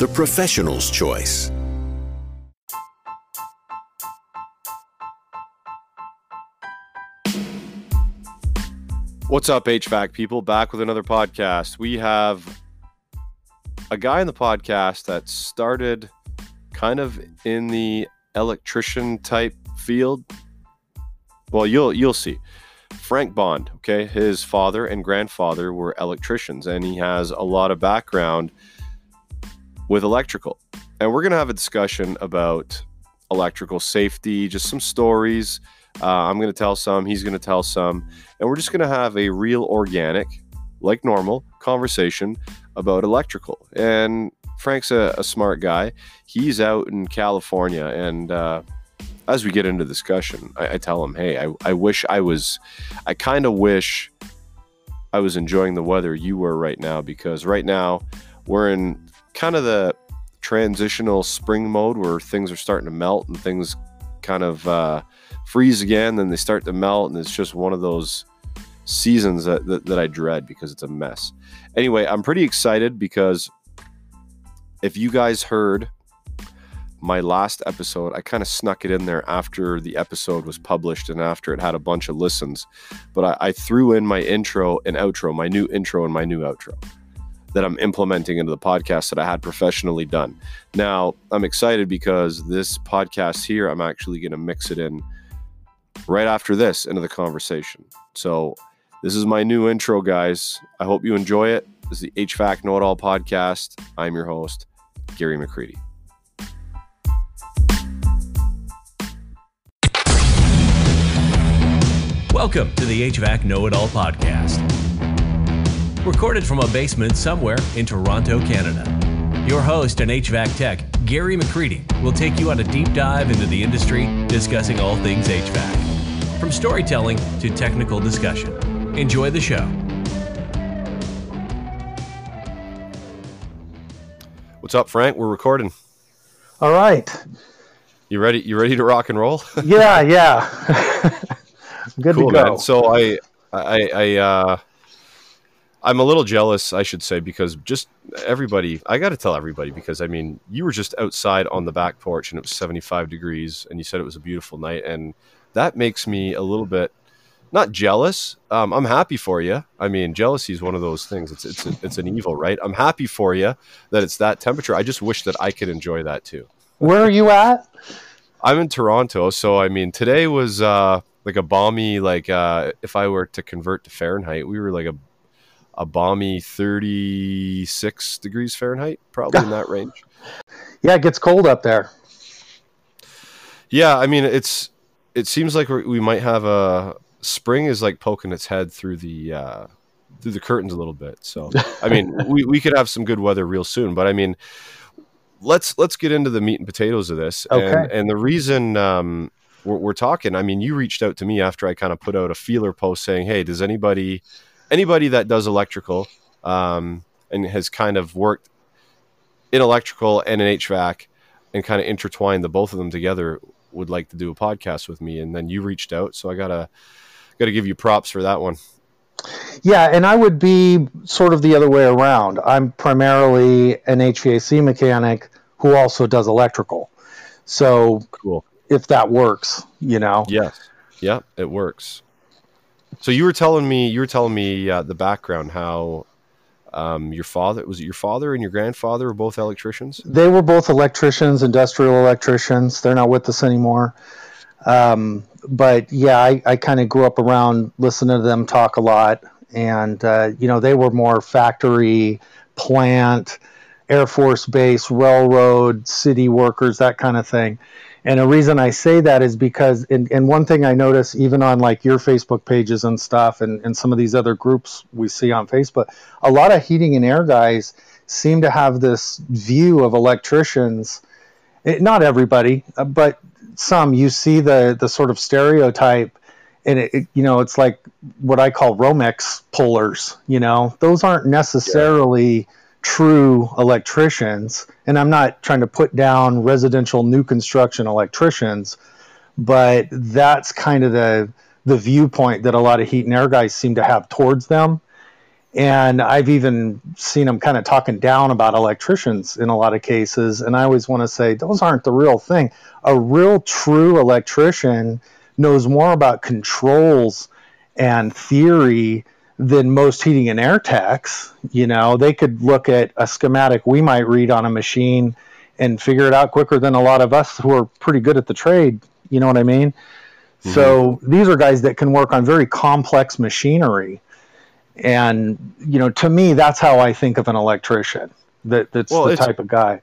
the professional's choice. What's up, HVAC people? Back with another podcast. We have a guy in the podcast that started kind of in the electrician type field. Well, you'll you'll see. Frank Bond, okay? His father and grandfather were electricians and he has a lot of background with electrical. And we're going to have a discussion about electrical safety, just some stories, uh, I'm going to tell some, he's going to tell some, and we're just going to have a real organic, like normal, conversation about electrical. And Frank's a, a smart guy. He's out in California, and uh, as we get into discussion, I, I tell him, hey, I, I wish I was, I kind of wish I was enjoying the weather you were right now because right now we're in kind of the transitional spring mode where things are starting to melt and things kind of uh, freeze again, then they start to melt, and it's just one of those seasons that, that, that I dread because it's a mess. Anyway, I'm pretty excited because if you guys heard my last episode, I kind of snuck it in there after the episode was published and after it had a bunch of listens. But I, I, threw in my intro and outro, my new intro and my new outro that I'm implementing into the podcast that I had professionally done. Now, I'm excited because this podcast here, I'm actually going to mix it in right after this into the conversation. So, this is my new intro, guys. I hope you enjoy it. This is the HVAC Know It All podcast. I'm your host, Gary McCreadie. Welcome to the HVAC Know It All podcast. Recorded from a basement somewhere in Toronto, Canada. Your host and HVAC tech, Gary McCreadie, will take you on a deep dive into the industry, discussing all things HVAC from storytelling to technical discussion. Enjoy the show. What's up, Frank? We're recording. All right. You ready? You ready to rock and roll? yeah, yeah. Good cool, to go. Man. So I, I, I, uh, I'm a little jealous, I should say, because just everybody, I got to tell everybody because I mean, you were just outside on the back porch and it was 75 degrees, and you said it was a beautiful night, and that makes me a little bit not jealous. Um, I'm happy for you. I mean, jealousy is one of those things. It's it's it's an evil, right? I'm happy for you that it's that temperature. I just wish that I could enjoy that too. Where are you at? I'm in Toronto, so I mean, today was uh, like a balmy. Like uh, if I were to convert to Fahrenheit, we were like a a balmy 36 degrees Fahrenheit, probably in that range. Yeah, it gets cold up there. Yeah, I mean, it's it seems like we might have a spring is like poking its head through the uh, through the curtains a little bit. So I mean, we, we could have some good weather real soon. But I mean, let's let's get into the meat and potatoes of this. Okay. And, and the reason um, we're, we're, talking, I mean, you reached out to me after I kind of put out a feeler post saying, "Hey, does anybody anybody that does electrical um, and has kind of worked in electrical and in HVAC and kind of intertwined the both of them together would like to do a podcast with me, and then you reached out, so I gotta gotta give you props for that one. Yeah, and I would be sort of the other way around. I'm primarily an HVAC mechanic who also does electrical. So cool. If that works, you know. Yes. Yeah, it works. So you were telling me you were telling me uh, the background how um, your father was it your father and your grandfather were both electricians? They were both electricians, industrial electricians. They're not with us anymore. Um, but yeah, I, I kind of grew up around listening to them talk a lot, and uh, you know they were more factory, plant, Air Force base, railroad, city workers, that kind of thing. And the reason I say that is because, and, and one thing I notice even on like your Facebook pages and stuff, and, and some of these other groups we see on Facebook, a lot of heating and air guys seem to have this view of electricians. It, not everybody, uh, but some. You see the the sort of stereotype, and it, it, you know it's like what I call Romex pullers. You know, those aren't necessarily yeah. True electricians. And I'm not trying to put down residential new construction electricians, but that's kind of the the viewpoint that a lot of heat and air guys seem to have towards them and I've even seen them kind of talking down about electricians in a lot of cases. And I always want to say, those aren't the real thing. A real true electrician knows more about controls and theory than most heating and air techs. You know, they could look at a schematic we might read on a machine and figure it out quicker than a lot of us who are pretty good at the trade. You know what I mean? Mm-hmm. So these are guys that can work on very complex machinery and you know to me that's how i think of an electrician that that's well, the type of guy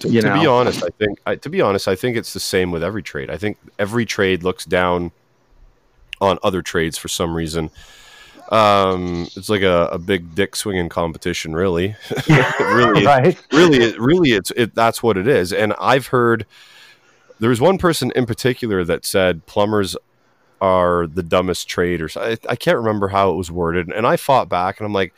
to, to be honest i think I, to be honest i think it's the same with every trade i think every trade looks down on other trades for some reason um, it's like a, a big dick swinging competition really really right? really it, really it's it that's what it is and i've heard there was one person in particular that said plumbers are the dumbest traders. I, I can't remember how it was worded. And I fought back and I'm like,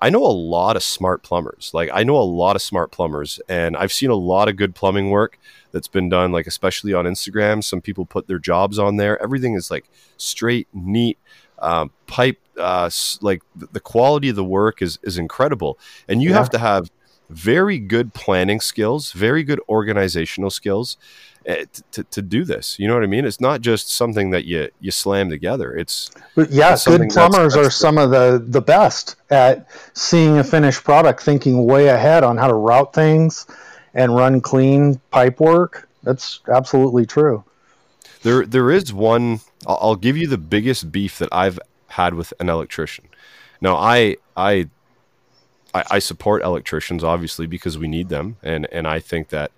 I know a lot of smart plumbers. Like I know a lot of smart plumbers and I've seen a lot of good plumbing work that's been done, like especially on Instagram. Some people put their jobs on there. Everything is like straight, neat, um, pipe. Uh, like the quality of the work is is incredible, and you yeah. have to have very good planning skills, very good organizational skills, Eh, to, to do this. You know what I mean? It's not just something that you you slam together. It's yeah, it's good plumbers are some of the the best at seeing a finished product, thinking way ahead on how to route things and run clean pipe work. That's absolutely true. There there is one. I'll give you the biggest beef that I've had with an electrician. Now I I I, support electricians obviously because we need them, and and I think that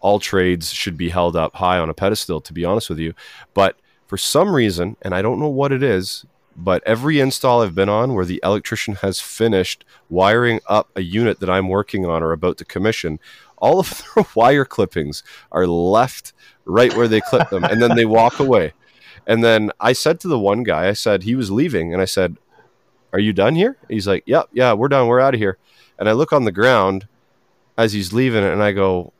all trades should be held up high on a pedestal, to be honest with you. But for some reason, and I don't know what it is, but every install I've been on where the electrician has finished wiring up a unit that I'm working on or about to commission, all of their wire clippings are left right where they clip them, and then they walk away. And then I said to the one guy, I said he was leaving, and I said, "Are you done here?" He's like, "Yep, yeah, we're done. We're out of here." And I look on the ground as he's leaving, and I go,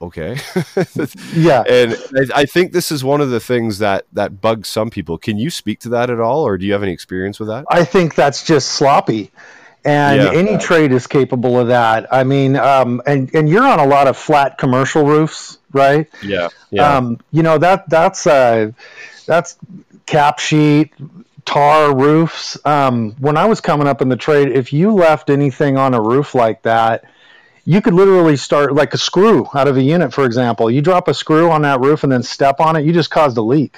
okay yeah and I, I, think this is one of the things that that bugs some people can you speak to that at all or do you have any experience with that i think that's just sloppy and yeah, any trade is capable of that i mean um, and and you're on a lot of flat commercial roofs right yeah yeah um, you know that that's uh that's cap sheet tar roofs um, when i was coming up in the trade if you left anything on a roof like that you could literally start like a screw out of a unit, for example. You drop a screw on that roof and then step on it, you just caused a leak.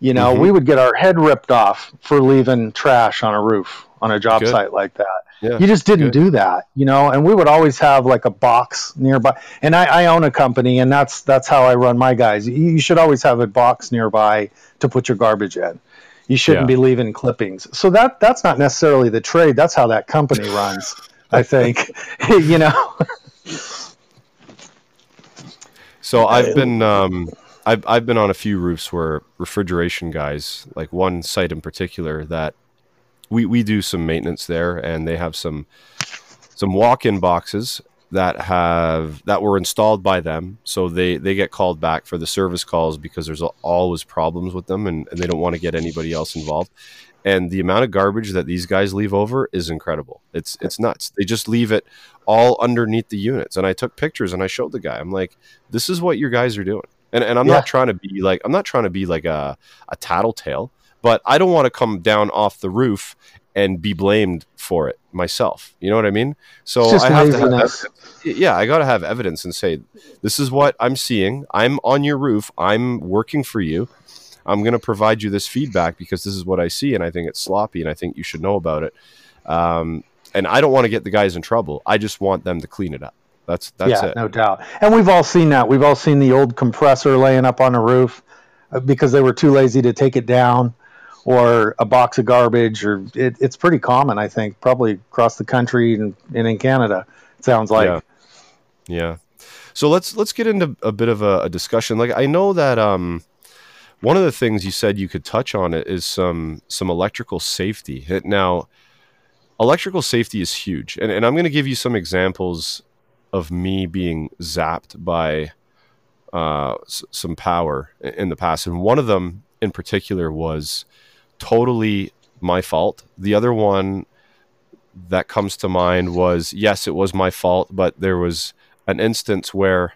You know, mm-hmm. we would get our head ripped off for leaving trash on a roof on a job Good. site like that. Yeah. You just didn't Good. do that, you know. And we would always have like a box nearby. And I, I, own a company, and that's that's how I run my guys. You should always have a box nearby to put your garbage in. You shouldn't yeah. be leaving clippings. So that that's not necessarily the trade. That's how that company runs. I think, you know. So I've been um, I've I've been on a few roofs where refrigeration guys, like one site in particular, that we we do some maintenance there, and they have some some walk-in boxes that have that were installed by them so they they get called back for the service calls because there's always problems with them and, and they don't want to get anybody else involved and the amount of garbage that these guys leave over is incredible. It's it's nuts. They just leave it all underneath the units. And I took pictures and I showed the guy. I'm like, this is what your guys are doing. And and I'm yeah. not trying to be like I'm not trying to be like a a tattletale, but I don't want to come down off the roof and be blamed for it myself. You know what I mean? So I have laziness. to have yeah, I got to have evidence and say this is what I'm seeing. I'm on your roof. I'm working for you I'm going to provide you this feedback because this is what I see, and I think it's sloppy, and I think you should know about it. Um, and I don't want to get the guys in trouble. I just want them to clean it up. That's that's yeah, it. no doubt. And we've all seen that. We've all seen the old compressor laying up on a roof uh, because they were too lazy to take it down, or a box of garbage, or it, it's pretty common. I think probably across the country and, and in Canada sounds like. Yeah. yeah. So let's let's get into a bit of a, a, discussion. Like I know that um, one of the things you said you could touch on it is some some electrical safety. Now, electrical safety is huge, and, and I'm going to give you some examples of me being zapped by uh, s- some power in the past, and one of them in particular was totally my fault. The other one that comes to mind was yes, it was my fault, but there was an instance where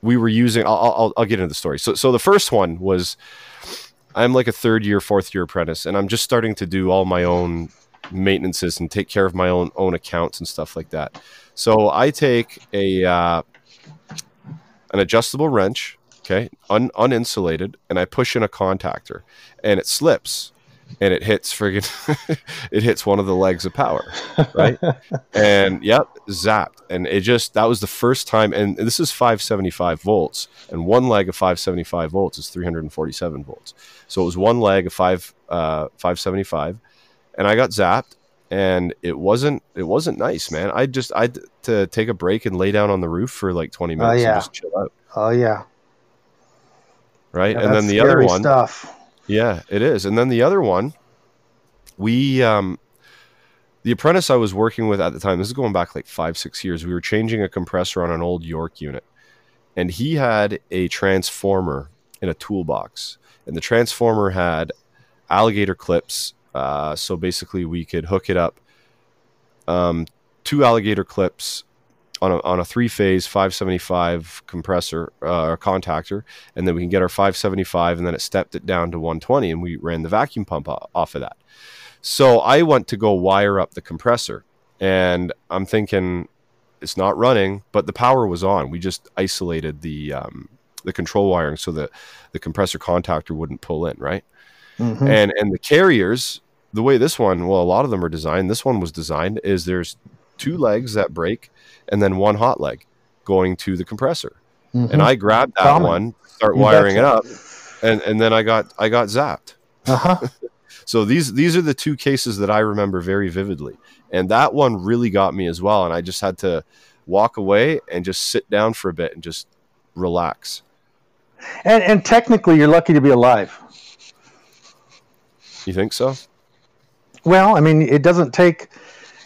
we were using. I'll, I'll, I'll get into the story. So, so the first one was I'm like a third year, fourth year apprentice, and I'm just starting to do all my own maintenances and take care of my own own accounts and stuff like that. So I take a uh, an adjustable wrench, okay, un, uninsulated, and I push in a contactor, and it slips and it hits friggin' it hits one of the legs of power, right? and yep, zapped. And it just that was the first time and this is 575 volts and one leg of 575 volts is 347 volts. So it was one leg of 5 uh 575 and I got zapped and it wasn't it wasn't nice, man. I just I had to take a break and lay down on the roof for like 20 minutes oh, yeah. and just chill out. Oh yeah. Right? Yeah, and then the other one stuff yeah, it is. And then the other one, we um the apprentice I was working with at the time, this is going back like five, six years, we were changing a compressor on an old York unit. And he had a transformer in a toolbox. And the transformer had alligator clips. Uh, so basically, we could hook it up um, two alligator clips on a, on a three phase 575 compressor uh, or contactor, and then we can get our 575, and then it stepped it down to 120, and we ran the vacuum pump off of that. So I went to go wire up the compressor, and I'm thinking it's not running, but the power was on. We just isolated the um, the control wiring so that the compressor contactor wouldn't pull in, right? Mm-hmm. And and the carriers, the way this one, well, a lot of them are designed. This one was designed is there's two legs that break and then one hot leg going to the compressor. Mm-hmm. And I grabbed that Common. one, start you wiring it up, and, and then I got I got zapped. Uh-huh. so these these are the two cases that I remember very vividly. And that one really got me as well. And I just had to walk away and just sit down for a bit and just relax. And and technically you're lucky to be alive. You think so? Well, I mean, it doesn't take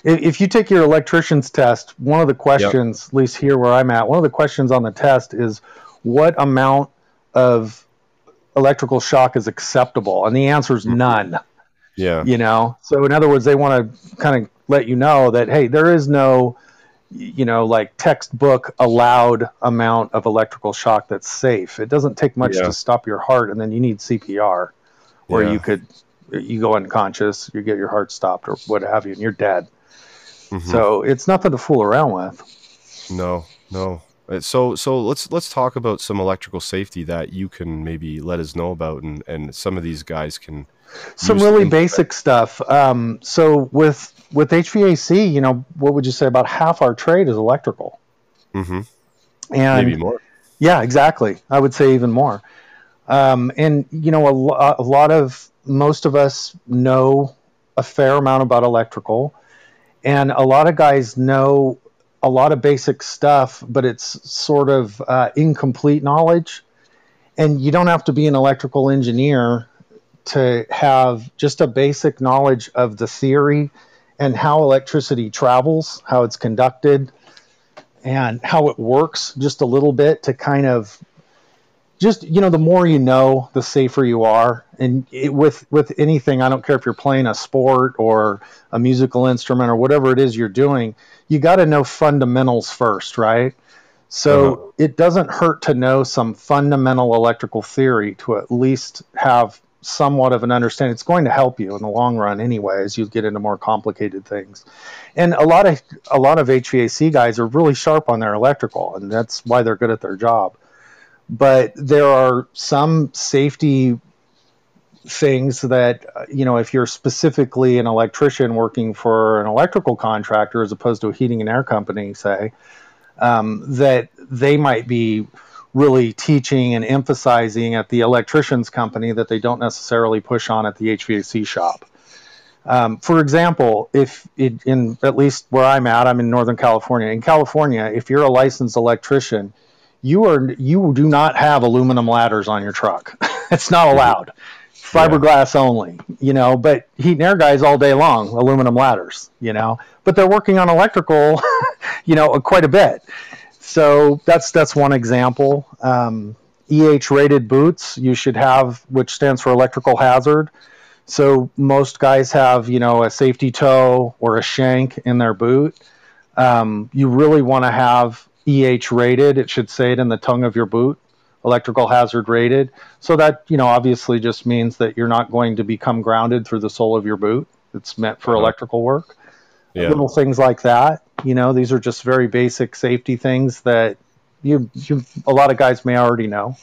if you take your electrician's test, one of the questions, yep. at least here where I'm at, one of the questions on the test is what amount of electrical shock is acceptable? And the answer is none. Yeah. You know, so in other words, they want to kind of let you know that, hey, there is no, you know, like textbook allowed amount of electrical shock that's safe. It doesn't take much yeah. to stop your heart, and then you need CPR, where yeah. you could, you go unconscious, you get your heart stopped or what have you, and you're dead. Mm-hmm. So it's nothing to fool around with. No, no. Uh, so so let's let's talk about some electrical safety that you can maybe let us know about, and and some of these guys can. Some really basic that. stuff. Um, so with with HVAC, you know, what would you say about half our trade is electrical? Mm-hmm. And maybe more. Yeah, exactly. I would say even more. Um, and you know, a, a lot of most of us know a fair amount about electrical and a lot of guys know a lot of basic stuff, but it's sort of uh, incomplete knowledge. And you don't have to be an electrical engineer to have just a basic knowledge of the theory and how electricity travels, how it's conducted, and how it works just a little bit to kind of just you know the more you know the safer you are. And it, with with anything i don't care if you're playing a sport or a musical instrument or whatever it is you're doing you got to know fundamentals first right? So uh-huh. it doesn't hurt to know some fundamental electrical theory to at least have somewhat of an understanding. It's going to help you in the long run anyway as you get into more complicated things. And a lot of a lot of hvac guys are really sharp on their electrical and that's why they're good at their job but there are some safety things that you know if you're specifically an electrician working for an electrical contractor as opposed to a heating and air company say um, that they might be really teaching and emphasizing at the electrician's company that they don't necessarily push on at the HVAC shop. Um, for example, if it, in at least where I'm at, I'm in Northern California. In California, if you're a licensed electrician, you are you do not have aluminum ladders on your truck. it's not allowed. Fiberglass yeah. only, you know, but heat and air guys all day long, aluminum ladders, you know, but they're working on electrical, you know, quite a bit. So that's that's one example. Um, EH rated boots you should have, which stands for electrical hazard. So most guys have, you know, a safety toe or a shank in their boot. Um, you really want to have EH rated. It should say it in the tongue of your boot, electrical hazard rated. So that, you know, obviously just means that you're not going to become grounded through the sole of your boot. It's meant for uh-huh. electrical work. Yeah. Little things like that. You know, these are just very basic safety things that you, you a lot of guys may already know.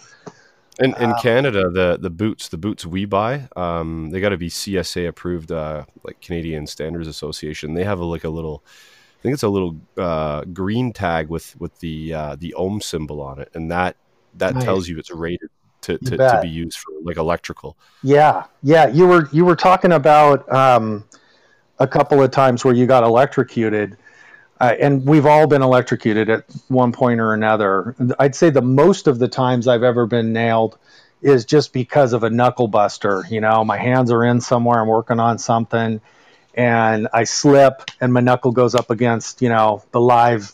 In, in um, Canada, the the boots the boots we buy, um, they got to be CSA approved, uh, like Canadian Standards Association. They have a, like a little, I think it's a little uh, green tag with with the uh, the ohm symbol on it, and that that nice. tells you it's rated to, to, to, be used for like electrical. Yeah, yeah. You were you were talking about um, a couple of times where you got electrocuted. Uh, and we've all been electrocuted at one point or another. I'd say the most of the times I've ever been nailed is just because of a knuckle buster. You know, my hands are in somewhere, I'm working on something, and I slip, and my knuckle goes up against, you know, the live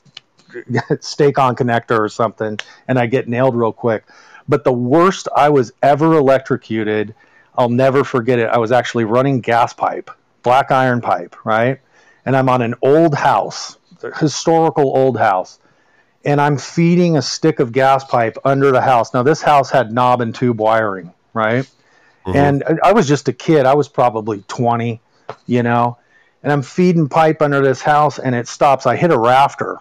stake on connector or something, and I get nailed real quick. But the worst I was ever electrocuted, I'll never forget it. I was actually running gas pipe, black iron pipe, right? And I'm on an old house historical old house, and I'm feeding a stick of gas pipe under the house. Now, this house had knob and tube wiring, right? Mm-hmm. And I was just a kid. I was probably 20, you know, and I'm feeding pipe under this house, and it stops. I hit a rafter.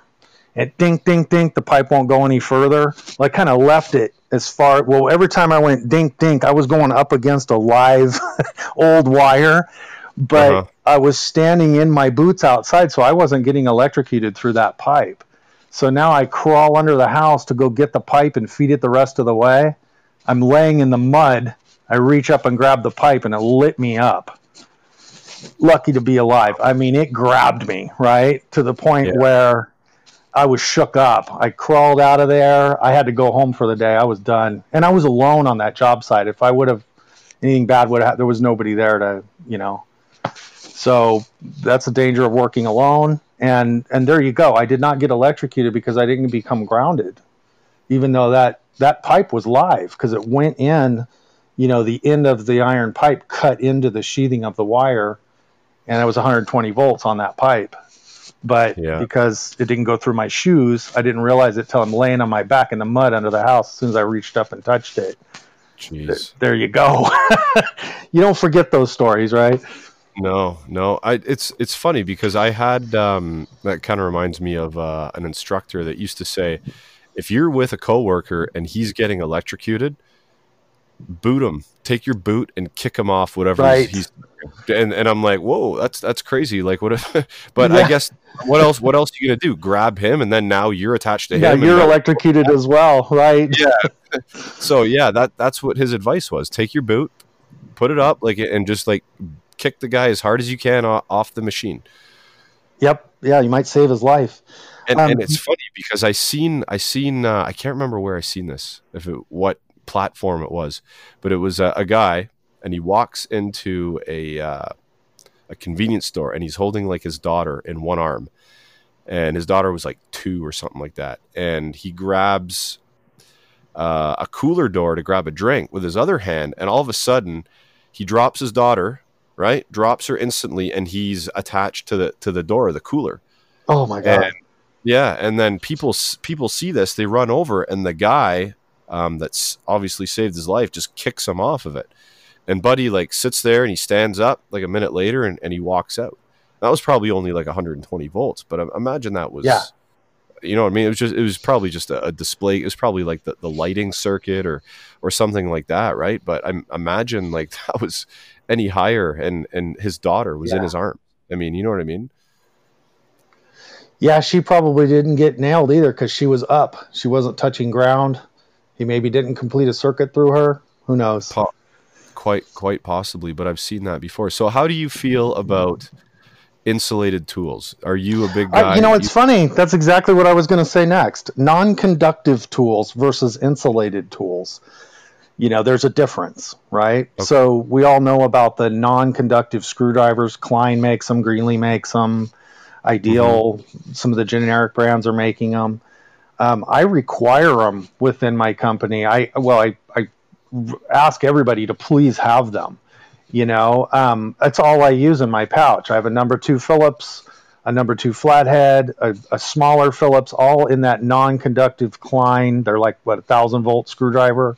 It dink, dink, dink. The pipe won't go any further. Well, I kind of left it as far. Well, every time I went dink, dink, I was going up against a live old wire but uh-huh. I was standing in my boots outside, so I wasn't getting electrocuted through that pipe. So now I crawl under the house to go get the pipe and feed it the rest of the way. I'm laying in the mud. I reach up and grab the pipe, and it lit me up. Lucky to be alive. I mean, it grabbed me, right? To the point yeah. where I was shook up. I crawled out of there. I had to go home for the day. I was done. And I was alone on that job site. If I would have, anything bad would have, there was nobody there to, you know, so that's the danger of working alone. And and there you go. I did not get electrocuted because I didn't become grounded, even though that that pipe was live because it went in. You know, the end of the iron pipe cut into the sheathing of the wire, and it was 120 volts on that pipe. But yeah. because it didn't go through my shoes, I didn't realize it till I'm laying on my back in the mud under the house. As soon as I reached up and touched it, Jeez. There, you go. you don't forget those stories, right? No, no. I it's it's funny because I had um, that kind of reminds me of uh, an instructor that used to say, if you're with a coworker and he's getting electrocuted, boot him. Take your boot and kick him off whatever right. he's, and and I'm like, whoa, that's that's crazy. Like what? If, but yeah. I guess what else? What else are you gonna do? Grab him, and then now you're attached to him. Yeah, you're electrocuted as well, right? Yeah. so yeah, that that's what his advice was. Take your boot, put it up, like and just like kick the guy as hard as you can off the machine. Yep. Yeah, you might save his life. And, um, and it's funny because I seen I seen uh, I can't remember where I seen this if it what platform it was, but it was a, a guy and he walks into a uh, a convenience store and he's holding like his daughter in one arm, and his daughter was like two or something like that, and he grabs uh, a cooler door to grab a drink with his other hand, and all of a sudden he drops his daughter right? Drops her instantly, and he's attached to the to the door, of the cooler. Oh my god! And, yeah, and then people people see this, they run over, and the guy um, that's obviously saved his life just kicks him off of it. And Buddy like sits there and he stands up like a minute later and, and he walks out. That was probably only like 120 volts, but I, imagine that was yeah. You know what I mean? It was just it was probably just a, a display. It was probably like the, the lighting circuit or or something like that, right? But I imagine like that was any higher and and his daughter was yeah. in his arm i mean you know what i mean yeah she probably didn't get nailed either because she was up she wasn't touching ground he maybe didn't complete a circuit through her who knows quite quite possibly, but I've seen that before. So how do you feel about insulated tools? Are you a big guy? You know, it's funny. That's exactly what I was going to say next. Non-conductive tools versus insulated tools. You know, there's a difference, right? Okay. So we all know about the non-conductive screwdrivers. Klein makes them. Greenlee makes them. Ideal. Mm-hmm. Some of the generic brands are making them. Um, I require them within my company. I well, I, I ask everybody to please have them. You know, um, that's all I use in my pouch. I have a number two Phillips, a number two flathead, a, a smaller Phillips, all in that non-conductive Klein. They're like what a thousand volt screwdriver.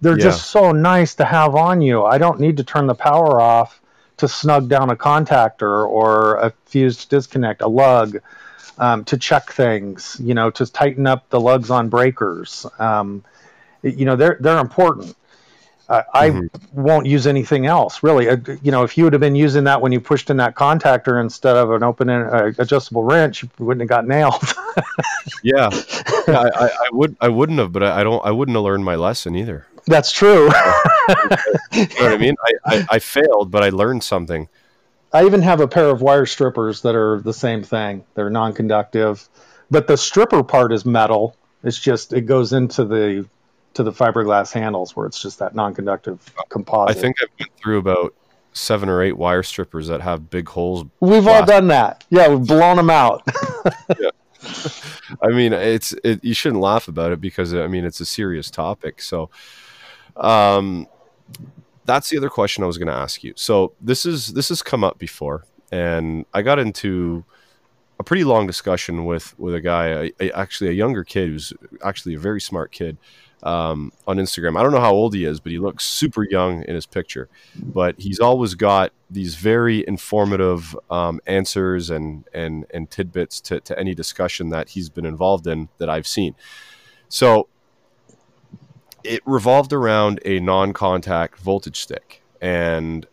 They're yeah. just so nice to have on you. I don't need to turn the power off to snug down a contactor or a fused disconnect, a lug, um, to check things. You know, to tighten up the lugs on breakers. Um, you know, they're they're important. I mm-hmm. won't use anything else really. Uh, you know, if you would have been using that when you pushed in that contactor instead of an open uh, adjustable wrench, you wouldn't have got nailed. yeah, yeah I, I, I, would. I wouldn't have, but I, I, don't. I wouldn't have learned my lesson either. That's true. you know what I mean? I, I failed, but I learned something. I even have a pair of wire strippers that are the same thing. They're non-conductive, but the stripper part is metal. It's just it goes into the to the fiberglass handles where it's just that non-conductive composite. I think I've been through about seven or eight wire strippers that have big holes. We've all done that. Yeah, we've blown them out. yeah. I mean, it's it, you shouldn't laugh about it because I mean it's a serious topic. So, um, that's the other question I was going to ask you. So this is this has come up before, and I got into a pretty long discussion with with a guy, a, a, actually a younger kid who's actually a very smart kid um, on Instagram. I don't know how old he is, but he looks super young in his picture. But he's always got these very informative um, answers and and and tidbits to, to any discussion that he's been involved in that I've seen. So it revolved around a non-contact voltage stick. And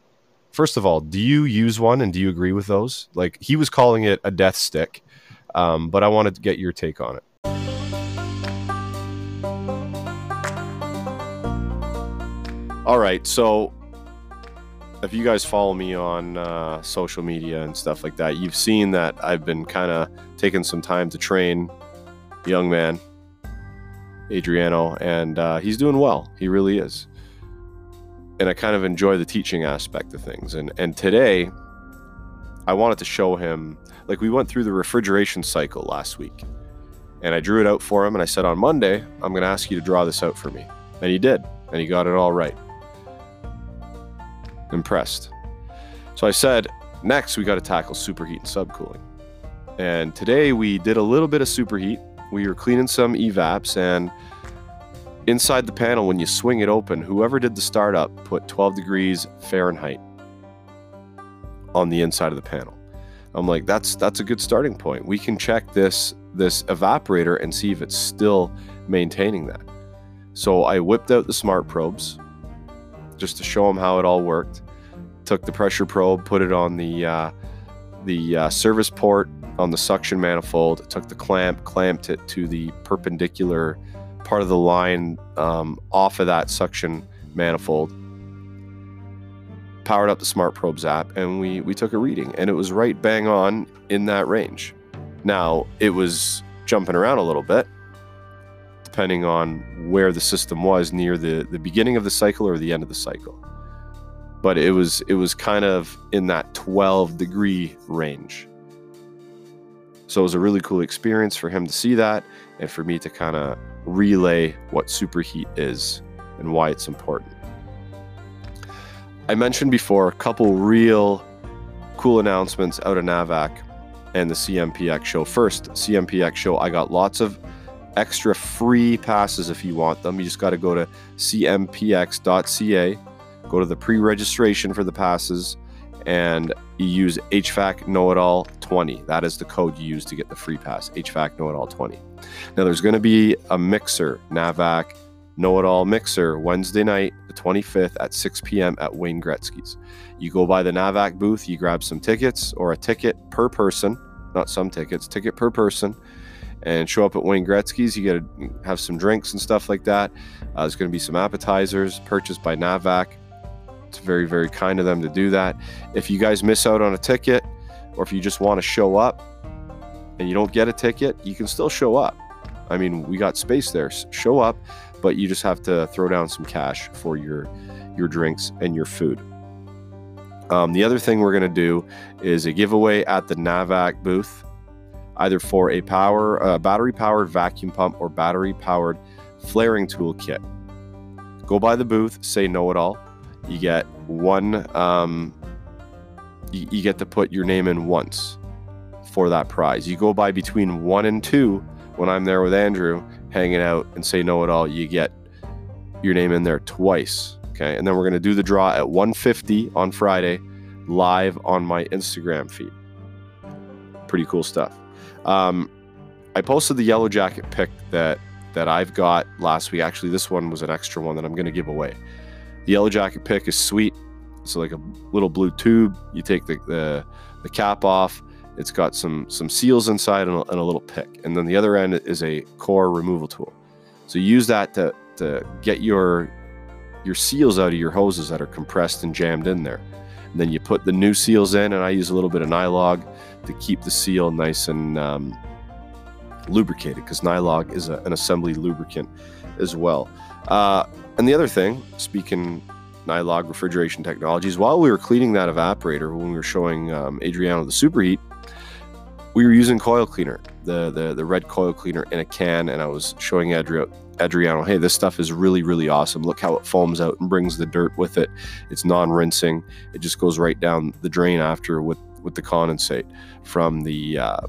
first of all, do you use one, and do you agree with those? Like he was calling it a death stick, um, but I wanted to get your take on it. All right, so if you guys follow me on uh, social media and stuff like that, you've seen that I've been kind of taking some time to train young man, Adriano, and uh, he's doing well. He really is. And I kind of enjoy the teaching aspect of things. And and today, I wanted to show him like we went through the refrigeration cycle last week, and I drew it out for him. And I said on Monday, I'm going to ask you to draw this out for me, and he did, and he got it all right impressed. So I said, next we got to tackle superheat and subcooling. And today we did a little bit of superheat. We were cleaning some evaps and inside the panel when you swing it open, whoever did the startup put 12 degrees Fahrenheit on the inside of the panel. I'm like, that's that's a good starting point. We can check this this evaporator and see if it's still maintaining that. So I whipped out the smart probes just to show them how it all worked. Took the pressure probe, put it on the uh, the uh, service port on the suction manifold. Took the clamp, clamped it to the perpendicular part of the line um, off of that suction manifold. Powered up the Smart Probes app, and we we took a reading, and it was right bang on in that range. Now it was jumping around a little bit, depending on where the system was near the, the beginning of the cycle or the end of the cycle. But it was it was kind of in that 12 degree range. So it was a really cool experience for him to see that and for me to kind of relay what superheat is and why it's important. I mentioned before a couple real cool announcements out of NAVAC and the CMPX show. First, CMPX show, I got lots of extra free passes if you want them. You just got to go to cmpx.ca, go to the pre registration for the passes, and you use HVAC Know It All 20. That is the code you use to get the free pass, HVAC Know It All 20. Now, there's going to be a mixer, NAVAC Know It All mixer, Wednesday night, the 25th at 6 p.m. at Wayne Gretzky's. You go by the NAVAC booth, you grab some tickets or a ticket per person, not some tickets, ticket per person and show up at Wayne Gretzky's. You got to have some drinks and stuff like that. Uh, there's going to be some appetizers purchased by Navac. It's very, very kind of them to do that. If you guys miss out on a ticket, or if you just want to show up and you don't get a ticket, you can still show up. I mean, we got space there. Show up, but you just have to throw down some cash for your your drinks and your food. Um, the other thing we're going to do is a giveaway at the Navac booth, either for a power uh, battery powered vacuum pump or battery powered flaring tool kit. Go by the booth, say know it all. You get one. Um, you, you get to put your name in once for that prize. You go by between one and two when I'm there with Andrew hanging out and say know it all. You get your name in there twice. Okay, and then we're gonna do the draw at 150 on Friday, live on my Instagram feed. Pretty cool stuff. Um, I posted the yellow jacket pick that that I've got last week. Actually, this one was an extra one that I'm gonna give away. The yellow jacket pick is sweet. It's like a little blue tube. You take the the, the cap off. It's got some some seals inside and a, and a little pick, and then the other end is a core removal tool. So you use that to to get your your seals out of your hoses that are compressed and jammed in there. And then you put the new seals in, and I use a little bit of Nylog to keep the seal nice and um, lubricated because Nylog is a, an assembly lubricant as well. Uh, and the other thing, speaking Nylog refrigeration technologies, while we were cleaning that evaporator when we were showing um, Adriano the superheat, we were using coil cleaner, the, the the red coil cleaner in a can, and I was showing Adriano, Adriano, hey, this stuff is really really awesome. Look how it foams out and brings the dirt with it. It's non-rinsing. It just goes right down the drain after with with the condensate from the uh,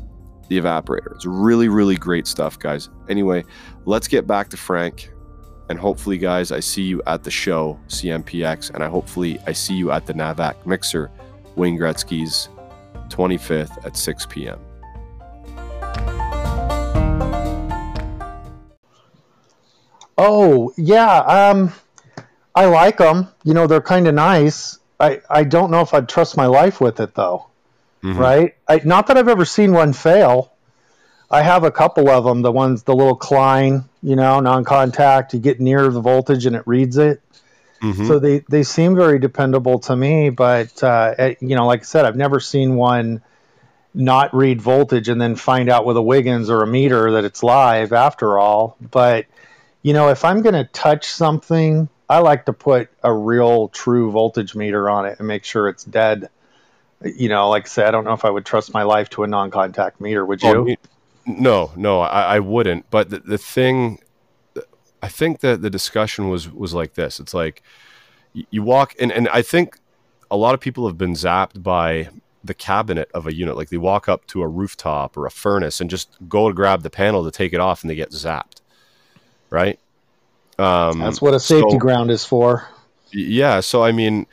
the evaporator. It's really, really great stuff, guys. Anyway, let's get back to Frank. And hopefully, guys, I see you at the show, CMPX, and I hopefully I see you at the Navac Mixer, Wayne Gretzky's 25th at 6 p.m. Oh yeah, um, I like them. You know, they're kind of nice. I I don't know if I'd trust my life with it though. Mm-hmm. Right? I, not that I've ever seen one fail. I have a couple of them. The ones, the little Klein, you know, non-contact. You get near the voltage and it reads it. Mm-hmm. So they they seem very dependable to me. But uh, you know, like I said, I've never seen one not read voltage and then find out with a Wiggins or a meter that it's live after all. But you know, if I'm going to touch something, I like to put a real true voltage meter on it and make sure it's dead. You know, like I said, I don't know if I would trust my life to a non-contact meter. Would you? Oh, no, no, I, I wouldn't. But the, the thing, I think that the discussion was was like this. It's like you walk, and and I think a lot of people have been zapped by the cabinet of a unit. Like they walk up to a rooftop or a furnace and just go to grab the panel to take it off, and they get zapped right? Um, That's what a safety so, ground is for. Yeah. So, I mean,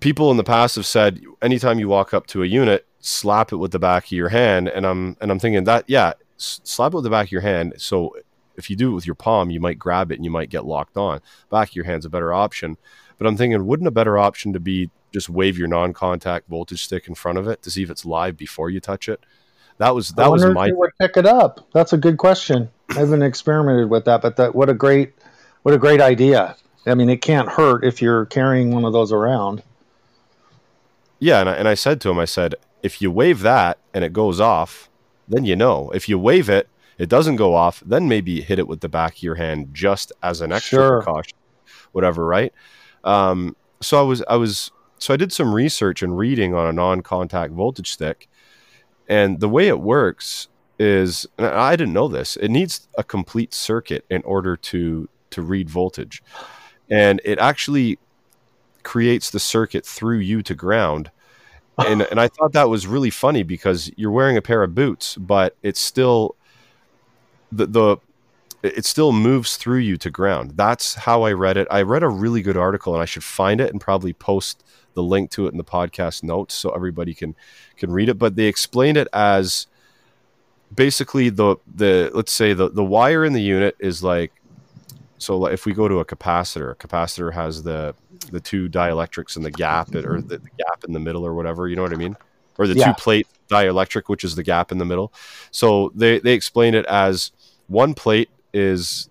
people in the past have said anytime you walk up to a unit, slap it with the back of your hand. And I'm, and I'm thinking that, yeah, slap it with the back of your hand. So if you do it with your palm, you might grab it and you might get locked on. Back of your hand's a better option. But I'm thinking, wouldn't a better option to be just wave your non-contact voltage stick in front of it to see if it's live before you touch it? That was that was my. would pick it up. That's a good question. I haven't experimented with that, but that what a great what a great idea. I mean, it can't hurt if you're carrying one of those around. Yeah, and I, and I said to him, I said, if you wave that and it goes off, then you know. If you wave it, it doesn't go off, then maybe hit it with the back of your hand just as an extra sure. precaution, whatever, right? Um, so I was I was so I did some research and reading on a non-contact voltage stick, and the way it works is I didn't know this. It needs a complete circuit in order to to read voltage. And it actually creates the circuit through you to ground. And and I thought that was really funny because you're wearing a pair of boots, but it's still the the it still moves through you to ground. That's how I read it. I read a really good article and I should find it and probably post the link to it in the podcast notes so everybody can can read it. But they explained it as basically the the let's say the the wire in the unit is like so if we go to a capacitor, a capacitor has the the two dielectrics in the gap or the, the gap in the middle or whatever, you know what I mean? Or the yeah. two plate dielectric, which is the gap in the middle. So they they explain it as one plate is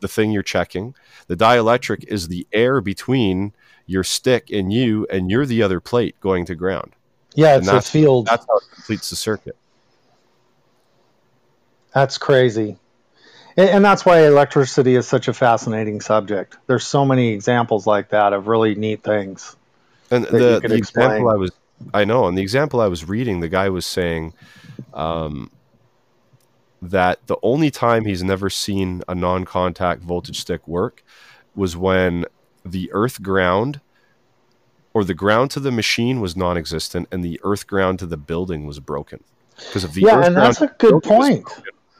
the thing you're checking. The dielectric is the air between your stick and you, and you're the other plate going to ground. Yeah, it's a field. That's how it completes the circuit. That's crazy. And that's why electricity is such a fascinating subject. There's so many examples like that of really neat things. And the, the example I was, I know, and the example I was reading, the guy was saying um, that the only time he's never seen a non-contact voltage stick work was when the earth ground or the ground to the machine was non-existent and the earth ground to the building was broken because of the yeah and that's a good point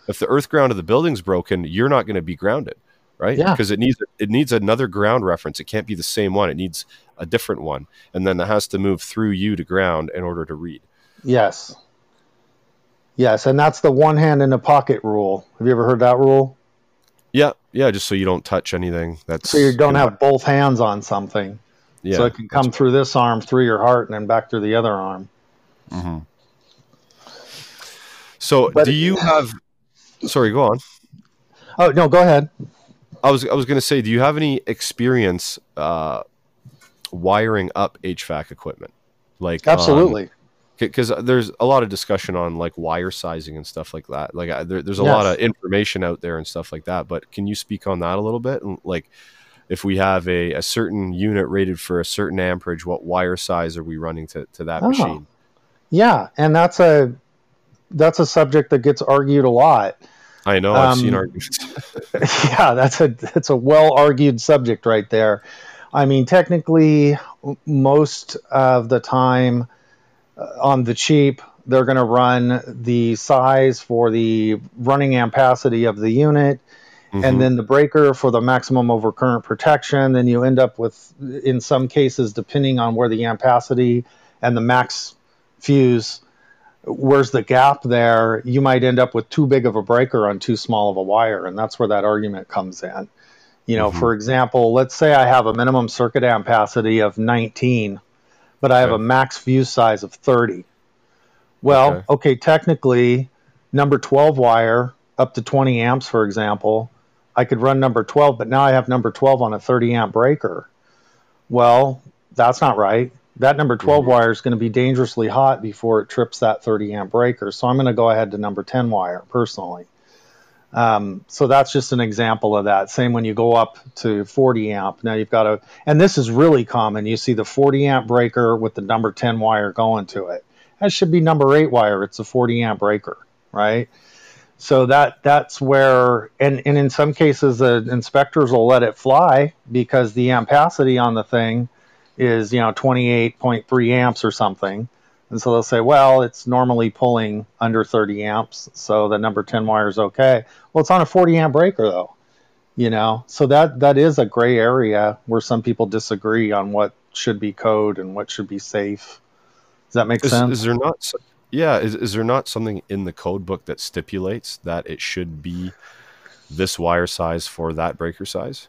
if the earth ground of the building's broken you're not going to be grounded right yeah because it needs it needs another ground reference it can't be the same one it needs a different one and then it has to move through you to ground in order to read yes Yes, and that's the one hand in the pocket rule. Have you ever heard that rule? Yeah, yeah, just so you don't touch anything. That's so you don't you know, have both hands on something. Yeah, so it can come through this arm, through your heart, and then back through the other arm. Mm-hmm. So, but, do you have? Sorry, go on. Oh no, go ahead. I was I was going to say, do you have any experience uh, wiring up HVAC equipment? Like absolutely. Um, because there's a lot of discussion on like wire sizing and stuff like that. Like there, there's a yes. lot of information out there and stuff like that. But can you speak on that a little bit? And like, if we have a, a certain unit rated for a certain amperage, what wire size are we running to, to that oh. machine? Yeah, and that's a that's a subject that gets argued a lot. I know I've um, seen arguments. yeah, that's a that's a well argued subject right there. I mean, technically, most of the time uh, on the cheap, they're going to run the size for the running ampacity of the unit. Mm-hmm. and then the breaker for the maximum overcurrent protection. Then you end up with, in some cases, depending on where the ampacity and the max fuse, where's the gap there, you might end up with too big of a breaker on too small of a wire. And that's where that argument comes in. You know, mm-hmm. for example, let's say I have a minimum circuit ampacity of 19 but I have a max fuse size of 30. Well, okay. okay, technically, number 12 wire up to 20 amps, for example, I could run number 12, but now I have number 12 on a 30 amp breaker. Well, that's not right. That number 12 mm-hmm. wire is going to be dangerously hot before it trips that 30 amp breaker. So I'm going to go ahead to number 10 wire personally. Um, so that's just an example of that. Same when you go up to 40 amp. Now you've got a, and this is really common. You see the 40 amp breaker with the number 10 wire going to it. That should be number eight wire. It's a 40 amp breaker, right? So that that's where, and, and in some cases, the inspectors will let it fly because the ampacity on the thing is you know 28.3 amps or something and so they'll say, well, it's normally pulling under 30 amps, so the number 10 wire is okay. Well, it's on a 40 amp breaker though, you know. So that that is a gray area where some people disagree on what should be code and what should be safe. Does that make is, sense? Is there not? Yeah, is is there not something in the code book that stipulates that it should be this wire size for that breaker size?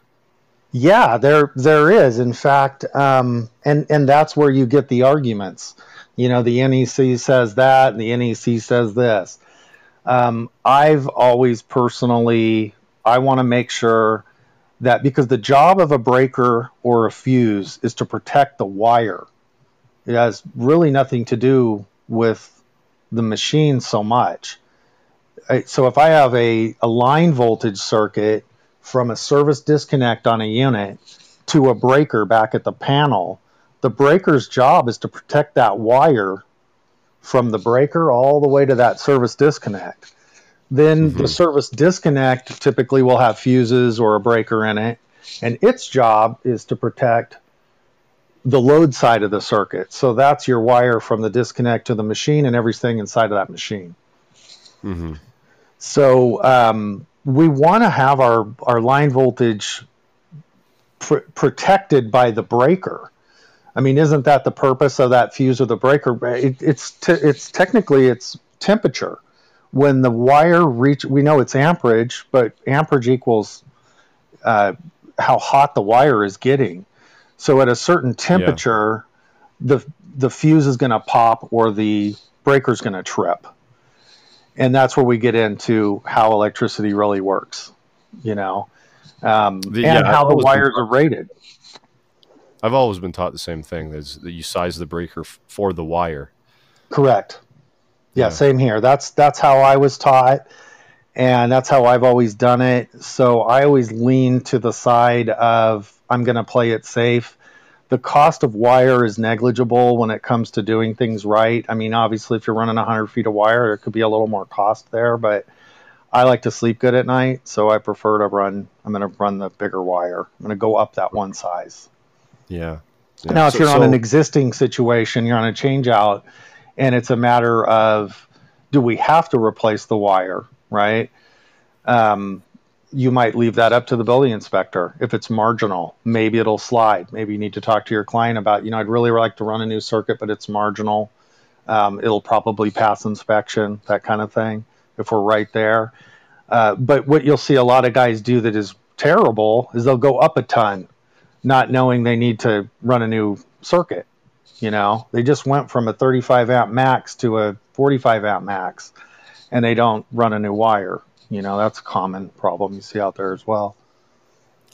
Yeah, there there is. In fact, um, and and that's where you get the arguments you know, the NEC says that, and the NEC says this. Um, I've always personally, I want to make sure that because the job of a breaker or a fuse is to protect the wire. It has really nothing to do with the machine so much. So if I have a, a line voltage circuit from a service disconnect on a unit to a breaker back at the panel, the breaker's job is to protect that wire from the breaker all the way to that service disconnect. Then mm-hmm. the service disconnect typically will have fuses or a breaker in it, and its job is to protect the load side of the circuit. So that's your wire from the disconnect to the machine and everything inside of that machine. Mm-hmm. So um, we want to have our, our line voltage pr- protected by the breaker. I mean, isn't that the purpose of that fuse or the breaker? It, it's it's technically it's temperature. When the wire reach, we know it's amperage, but amperage equals uh, how hot the wire is getting. So at a certain temperature, yeah. the the fuse is going to pop or the breaker is going to trip, and that's where we get into how electricity really works. You know, um, the, and yeah, how the wires are rated. I've always been taught the same thing: is that you size the breaker f- for the wire. Correct. Yeah, Yeah. same here. That's that's how I was taught, and that's how I've always done it. So I always lean to the side of I'm going to play it safe. The cost of wire is negligible when it comes to doing things right. I mean, obviously, if you're running 100 feet of wire, there could be a little more cost there, but I like to sleep good at night, so I prefer to run. I'm going to run the bigger wire. I'm going to go up that one size. Yeah. Yeah. Now, if So- you're on so- an existing situation, you're on a change out, and it's a matter of do we have to replace the wire, right? Um, you might leave that up to the building inspector. If it's marginal, maybe it'll slide. Maybe you need to talk to your client about, you know, I'd really like to run a new circuit, but it's marginal. Um, it'll probably pass inspection, that kind of thing, if we're right there. Uh, but what you'll see a lot of guys do that is terrible is they'll go up a ton not knowing they need to run a new circuit. You know, they just went from a 35 amp max to a 45 amp max, and they don't run a new wire. You know, that's a common problem you see out there as well.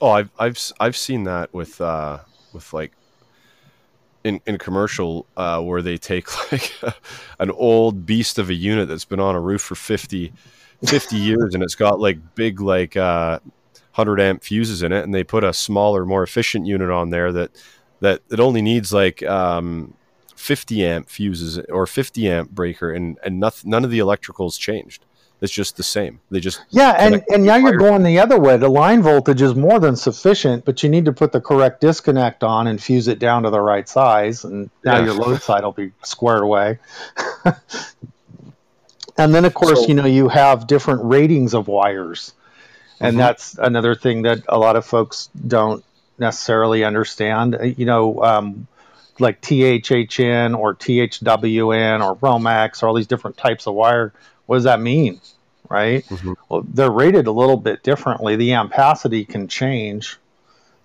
Oh, I've I've I've seen that with uh with like in in commercial uh where they take like an old beast of a unit that's been on a roof for 50 50 years and it's got like big like uh 100 amp fuses in it and they put a smaller more efficient unit on there that that it only needs like um 50 amp fuses or 50 amp breaker and and nothing, none of the electricals changed it's just the same they just Yeah, and, and now you're going the other way. The line voltage is more than sufficient, but you need to put the correct disconnect on and fuse it down to the right size, and now Yeah. your load side will be squared away. and then, of course, So- you know, you have different ratings of wires. And Mhm. that's another thing that a lot of folks don't necessarily understand. Uh, You know, um, like THHN or THWN or Romex or all these different types of wire. What does that mean? Right? Mhm. Well, they're rated a little bit differently. The ampacity can change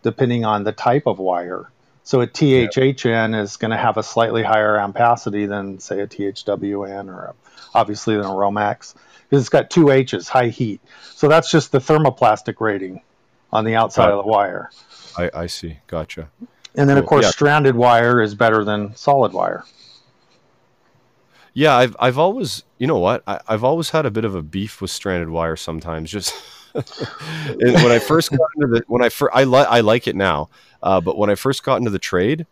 depending on the type of wire. So a THHN is going to have a slightly higher ampacity than, say, a THWN or a, obviously than a Romex because it's got two H's, high heat. So that's just the thermoplastic rating on the outside of the wire. I, I see gotcha And then, of course, Yeah. stranded wire is better than solid wire. Yeah, I've I've always you know what I, I've always had a bit of a beef with stranded wire sometimes. Just when I first got into the when I first I like I like it now, uh, but when I first got into the trade,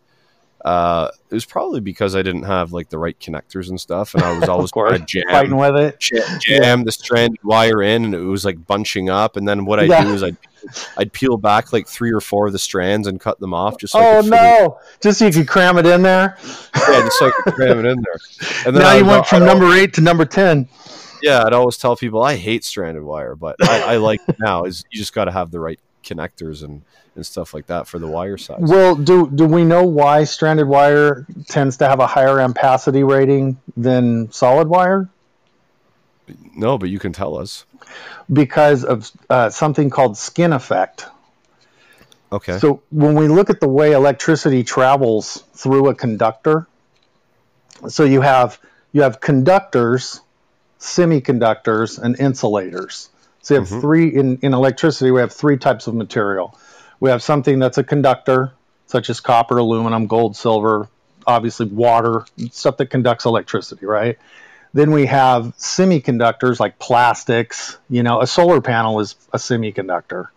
uh, it was probably because I didn't have like the right connectors and stuff, and I was always course. trying to Fighting with it. ja- jam the stranded wire in, and it was like bunching up. And then what I Yeah. would do is I'd I'd peel back like three or four of the strands and cut them off, just so Oh could fit no! Just so you could cram it in there. yeah, just so I could cram it in there. And Now I you would went al- from I'd al- number eight to number ten. Yeah, I'd always tell people I hate stranded wire, but I, I like it now. Is you just got to have the right connectors and, and stuff like that for the wire size. Well, do do we know why stranded wire tends to have a higher ampacity rating than solid wire? no, but you can tell us. Because of uh, something called skin effect. Okay. So when we look at the way electricity travels through a conductor, so you have you have conductors, semiconductors, and insulators. So you have Mhm. three in, in electricity. We have three types of material. We have something that's a conductor, such as copper, aluminum, gold, silver, obviously water, stuff that conducts electricity, right? Then we have semiconductors like plastics. You know, a solar panel is a semiconductor.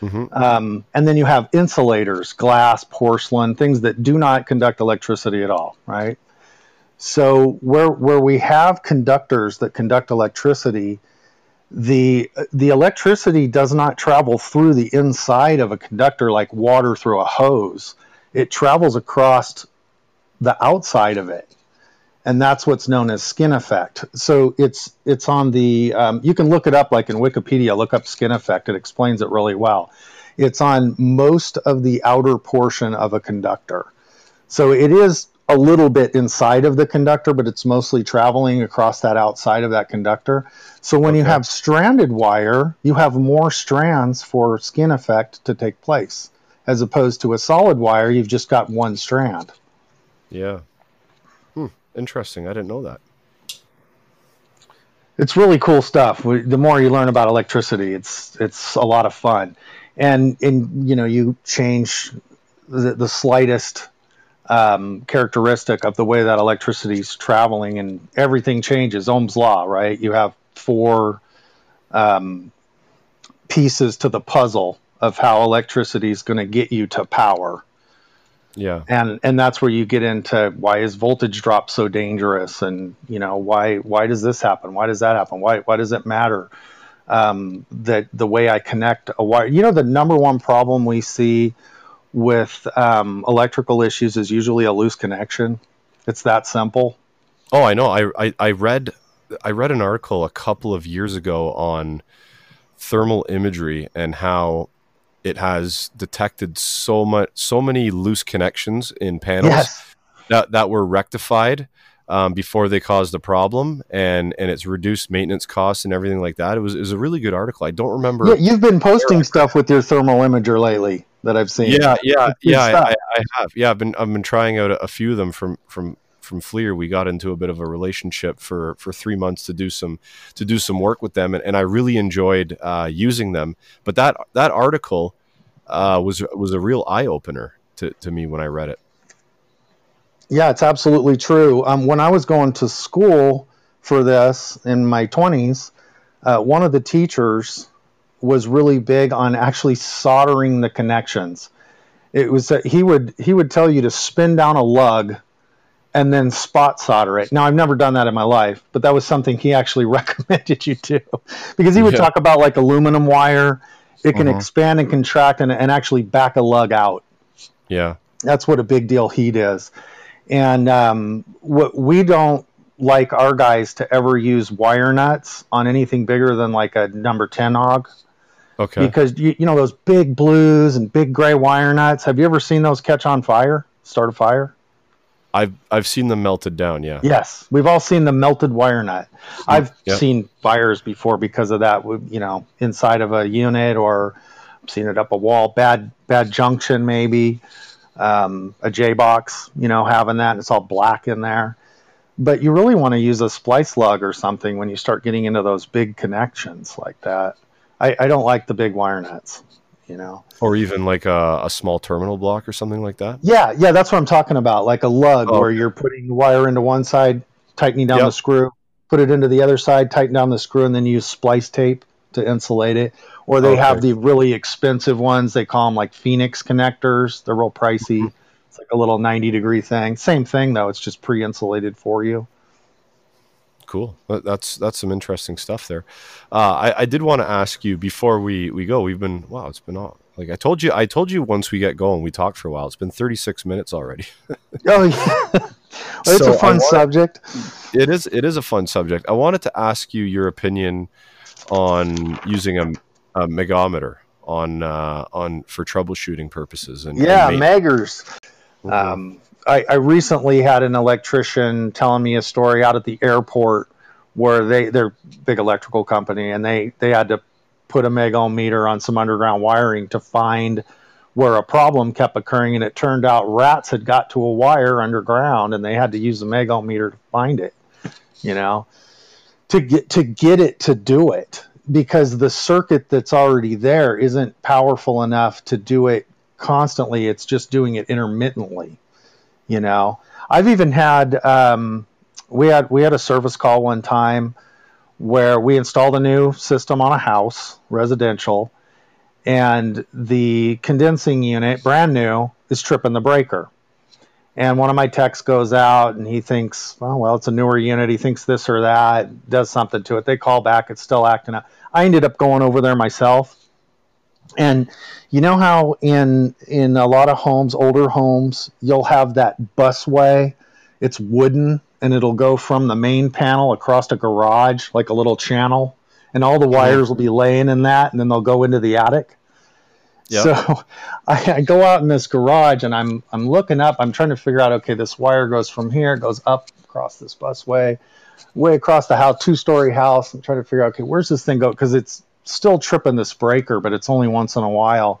hmm Um, and then you have insulators, glass, porcelain, things that do not conduct electricity at all, right? So where where we have conductors that conduct electricity, the the electricity does not travel through the inside of a conductor like water through a hose. It travels across the outside of it, and that's what's known as skin effect. So it's it's on the um, you can look it up like in Wikipedia. Look up skin effect. It explains it really well. It's on most of the outer portion of a conductor. So it is a little bit inside of the conductor, but it's mostly traveling across that outside of that conductor. So when you have stranded wire, you have more strands for skin effect to take place. As opposed to a solid wire, you've just got one strand. Yeah. Hmm. Interesting. I didn't know that. It's really cool stuff. The more you learn about electricity, it's it's a lot of fun, and and you know you change the, the slightest um, characteristic of the way that electricity is traveling, and everything changes. Ohm's law, right? You have four um, pieces to the puzzle of how electricity is going to get you to power. Yeah. And and that's where you get into why is voltage drop so dangerous and you know why why does this happen? Why does that happen? Why why does it matter? Um, that the way I connect a wire. You know the number one problem we see with um, electrical issues is usually a loose connection. It's that simple. Oh, I know. I, I I read I read an article a couple of years ago on thermal imagery and how it has detected so much so many loose connections in panels Yes. that that were rectified um, before they caused a problem and and it's reduced maintenance costs and everything like that it was, it was a really good article i don't remember Yeah, you've been posting stuff with your thermal imager lately that I've seen. yeah yeah yeah I. I, have yeah i've been i've been trying out a, a few of them from from from FLIR, we got into a bit of a relationship for for three months to do some to do some work with them, and, and I really enjoyed uh, using them. But that that article uh, was was a real eye opener to, to me when I read it. Yeah, it's absolutely true. Um, when I was going to school for this in my 20s, uh, one of the teachers was really big on actually soldering the connections. It was that he would he would tell you to spin down a lug and then spot solder it. Now I've never done that in my life, but that was something he actually recommended you do because he would Yeah. talk about like aluminum wire. It can Mhm. expand and contract and, and actually back a lug out Yeah, that's what a big deal heat is. And um, what we don't like our guys to ever use wire nuts on anything bigger than like a number 10 hog okay. because you, you know those big blues and big gray wire nuts. Have you ever seen those catch on fire, start a fire? I've I've seen them melted down. Yeah, Yes, we've all seen the melted wire nut. I've Yep. seen fires before because of that. You know, inside of a unit or seen it up a wall. Bad bad junction maybe. Um, a J box, you know, having that and it's all black in there. But you really want to use a splice lug or something when you start getting into those big connections like that. I, I don't like the big wire nuts. You know. or even like a, a small terminal block or something like that. Yeah, yeah, that's what I'm talking about. Like a lug Oh. where you're putting the wire into one side, tightening down Yep. the screw, put it into the other side, tighten down the screw, and then use splice tape to insulate it. Or they Okay. have the really expensive ones. They call them like Phoenix connectors. They're real pricey. Mm-hmm. It's like a little 90 degree thing. Same thing though. It's just pre-insulated for you. Cool. That- That's that's some interesting stuff there. Uh, I, I did want to ask you before we, we go. We've been wow. It's been all like I told you. I told you once we get going. We talked for a while. It's been 36 minutes already. Oh yeah, Well, it's So a I fun wanna- subject. It is it is a fun subject. I wanted to ask you your opinion on using a, a megohmmeter on uh, on for troubleshooting purposes. And Yeah, and ma- Meggers. Mhm. Um, I, I recently had an electrician telling me a story out at the airport where they they're big electrical company and they they had to put a meg ohm meter on some underground wiring to find where a problem kept occurring and it turned out rats had got to a wire underground and they had to use the meg ohm meter to find it you know to get to get it to do it because the circuit that's already there isn't powerful enough to do it constantly. It's just doing it intermittently you know. I've even had um, we had we had a service call one time where we installed a new system on a house residential and the condensing unit brand new is tripping the breaker. And one of my techs goes out and he thinks oh well it's a newer unit. He thinks this or that does something to it. They call back. It's still acting up. I ended up going over there myself and you know how in in a lot of homes older homes you'll have that busway it's wooden and it'll go from the main panel across a garage like a little channel and all the mm-hmm. wires will be laying in that and then they'll go into the attic Yep. so I, I go out in this garage and I'm I'm looking up. I'm trying to figure out. Okay, this wire goes from here, goes up across this busway, way across the house, two story house. I'm trying to figure out. Okay, where's this thing go? Because it's still tripping this breaker, but it's only once in a while.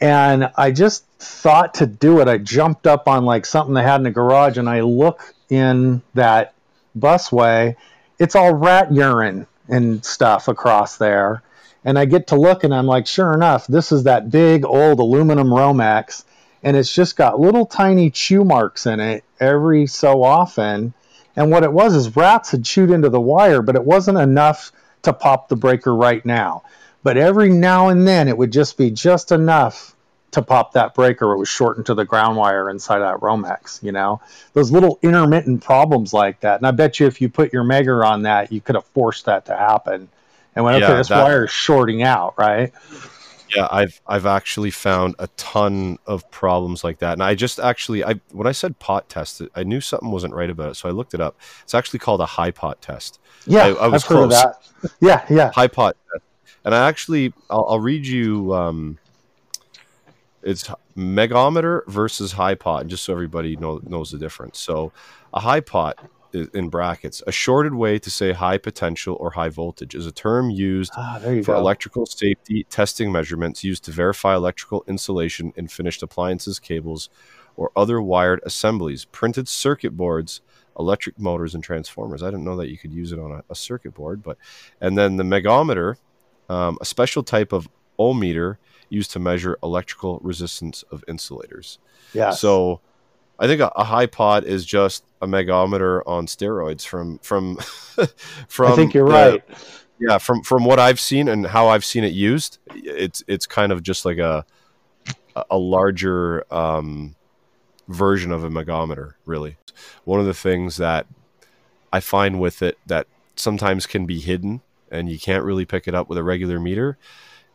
And I just thought to do it. I jumped up on like something they had in the garage, and I look in that busway. It's all rat urine and stuff across there. And I get to look, and I'm like, sure enough, this is that big old aluminum Romex, and it's just got little tiny chew marks in it every so often. And what it was is rats had chewed into the wire, but it wasn't enough to pop the breaker right now. But every now and then it would just be just enough to pop that breaker. It was shortened to the ground wire inside that Romex, you know? Those little intermittent problems like that. And I bet you if you put your Megger on that, you could have forced that to happen. And when yeah, okay, this that, wire is shorting out, right? Yeah, I've I've actually found a ton of problems like that. And I just actually I when I said pot test, I knew something wasn't right about it. So I looked it up. It's actually called a high pot test. Yeah, I, I was I've close. heard of that. Yeah, yeah. High pot. And I actually I'll, I'll read you um, it's megohmmeter versus high pot, just so everybody know, knows the difference. So a high pot in brackets, a shorted way to say high potential or high voltage is a term used ah, for go. electrical safety testing measurements used to verify electrical insulation in finished appliances, cables, or other wired assemblies, printed circuit boards, electric motors, and transformers. I didn't know that you could use it on a, a circuit board, but and then the megohmmeter, um, a special type of ohmmeter used to measure electrical resistance of insulators. Yeah. So I think a, a high pot is just a megohmmeter on steroids from from from I think you're the, right. Yeah, from from what I've seen and how I've seen it used, it's it's kind of just like a a larger um, version of a megohmmeter, really. One of the things that I find with it that sometimes can be hidden and you can't really pick it up with a regular meter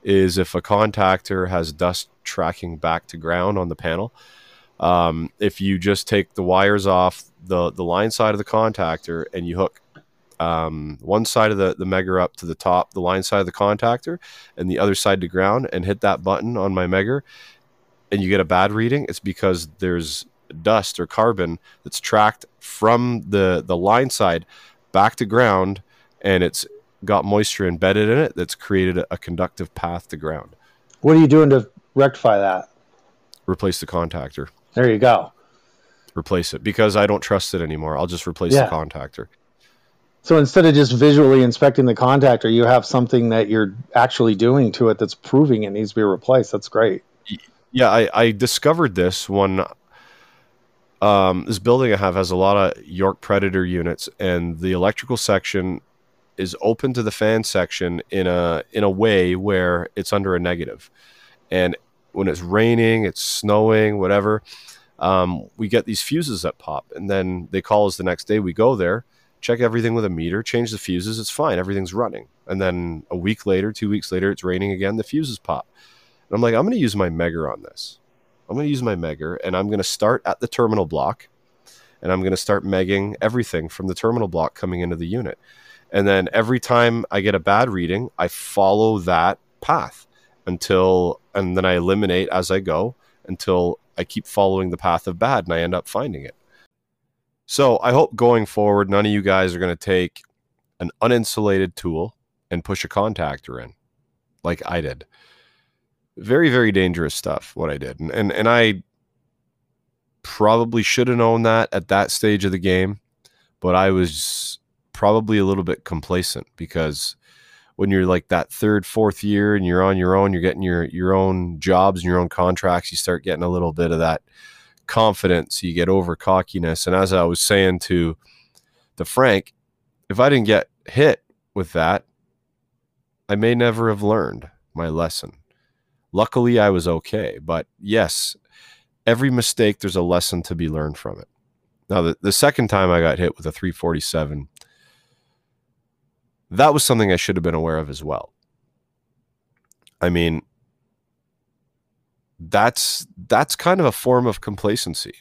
is if a contactor has dust tracking back to ground on the panel. Um, if you just take the wires off the, the line side of the contactor and you hook um, one side of the, the Megger up to the top, the line side of the contactor, and the other side to ground, and hit that button on my Megger, and you get a bad reading, it's because there's dust or carbon that's tracked from the, the line side back to ground, and it's got moisture embedded in it that's created a, a conductive path to ground. What are you doing to rectify that? Replace the contactor. There you go. Replace it because I don't trust it anymore. I'll just replace yeah. the contactor. So instead of just visually inspecting the contactor, you have something that you're actually doing to it that's proving it needs to be replaced. That's great. Yeah, I, I discovered this when um, this building I have has a lot of York Predator units, and the electrical section is open to the fan section in a in a way where it's under a negative. And when it's raining, it's snowing, whatever, um, we get these fuses that pop, and then they call us the next day. We go there, check everything with a meter, change the fuses. It's fine, everything's running. And then a week later, two weeks later, it's raining again. The fuses pop, and I'm like, I'm going to use my Megger on this. I'm going to use my Megger, and I'm going to start at the terminal block, and I'm going to start megging everything from the terminal block coming into the unit. And then every time I get a bad reading, I follow that path until, and then I eliminate as I go until I keep following the path of bad and I end up finding it. So I hope going forward, none of you guys are going to take an uninsulated tool and push a contactor in like I did. Very, very dangerous stuff, what I did. And, and, and I probably should have known that at that stage of the game, but I was probably a little bit complacent because when you're like that third, fourth year and you're on your own, you're getting your your own jobs and your own contracts, you start getting a little bit of that confidence, you get over cockiness. And as I was saying to the Frank, if I didn't get hit with that, I may never have learned my lesson. Luckily, I was okay. But yes, every mistake, there's a lesson to be learned from it. Now, the, the second time I got hit with a 347, that was something I should have been aware of as well. I mean, that's that's kind of a form of complacency.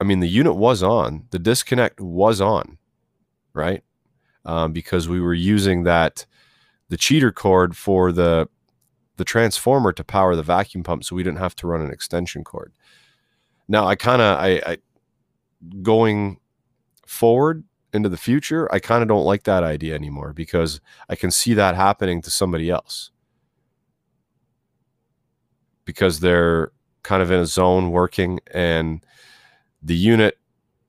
I mean, the unit was on, the disconnect was on, right? Um, because we were using that the cheater cord for the the transformer to power the vacuum pump, so we didn't have to run an extension cord. Now, I kind of I, I going forward into the future, I kind of don't like that idea anymore because I can see that happening to somebody else. Because they're kind of in a zone working and the unit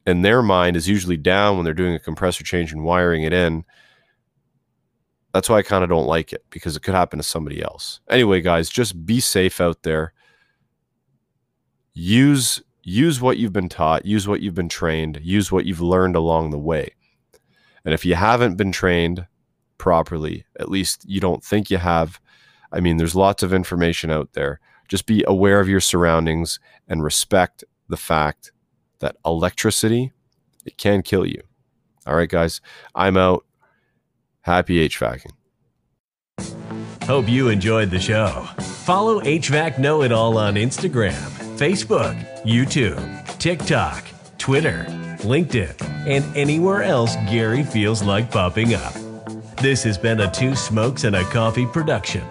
in their mind is usually down when they're doing a compressor change and wiring it in. That's why I kind of don't like it because it could happen to somebody else. Anyway, guys, just be safe out there. use use what you've been taught, use what you've been trained, use what you've learned along the way. And if you haven't been trained properly, at least you don't think you have, I mean, there's lots of information out there. Just be aware of your surroundings and respect the fact that electricity, it can kill you. All right, guys, I'm out. Happy HVACing. Hope you enjoyed the show. Follow HVAC Know It All on Instagram, Facebook, YouTube, TikTok, Twitter, LinkedIn, and anywhere else Gary feels like popping up. This has been a Two Smokes and a Coffee production.